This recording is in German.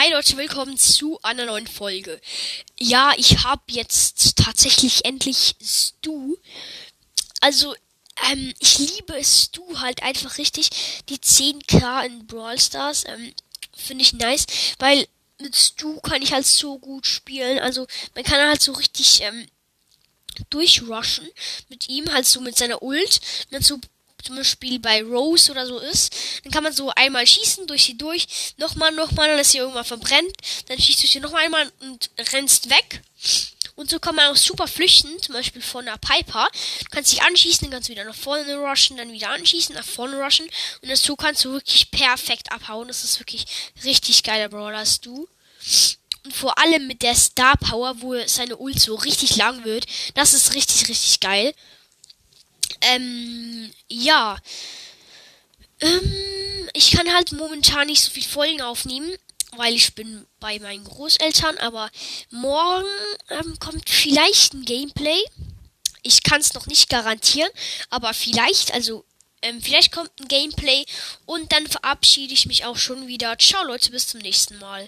Hi Leute, willkommen zu einer neuen Folge. Ja, ich habe jetzt tatsächlich endlich Stu. Also, ähm, ich liebe Stu halt einfach richtig. Die 10k in Brawl Stars, ähm, finde ich nice, weil mit Stu kann ich halt so gut spielen. Also, man kann halt so richtig, ähm, durchrushen mit ihm, halt so mit seiner Ult. Wenn so zum Beispiel bei Rose oder so ist, dann kann man so einmal schießen, durch sie durch, nochmal, nochmal, ist sie irgendwann verbrennt, dann schießt du sie noch einmal und rennst weg. Und so kann man auch super flüchten, zum Beispiel von einer Piper. Du kannst dich anschießen, dann kannst du wieder nach vorne rushen, dann wieder anschießen, nach vorne rushen. Und so kannst du wirklich perfekt abhauen. Das ist wirklich richtig geiler Brawler als du. Und vor allem mit der Star Power, wo seine Ult so richtig lang wird. Das ist richtig, richtig geil. Ähm, ja. Ähm, ich kann halt momentan nicht so viel Folgen aufnehmen, weil ich bin bei meinen Großeltern, aber morgen ähm, kommt vielleicht ein Gameplay. Ich kann es noch nicht garantieren, aber vielleicht, also ähm, vielleicht kommt ein Gameplay und dann verabschiede ich mich auch schon wieder. Ciao Leute, bis zum nächsten Mal.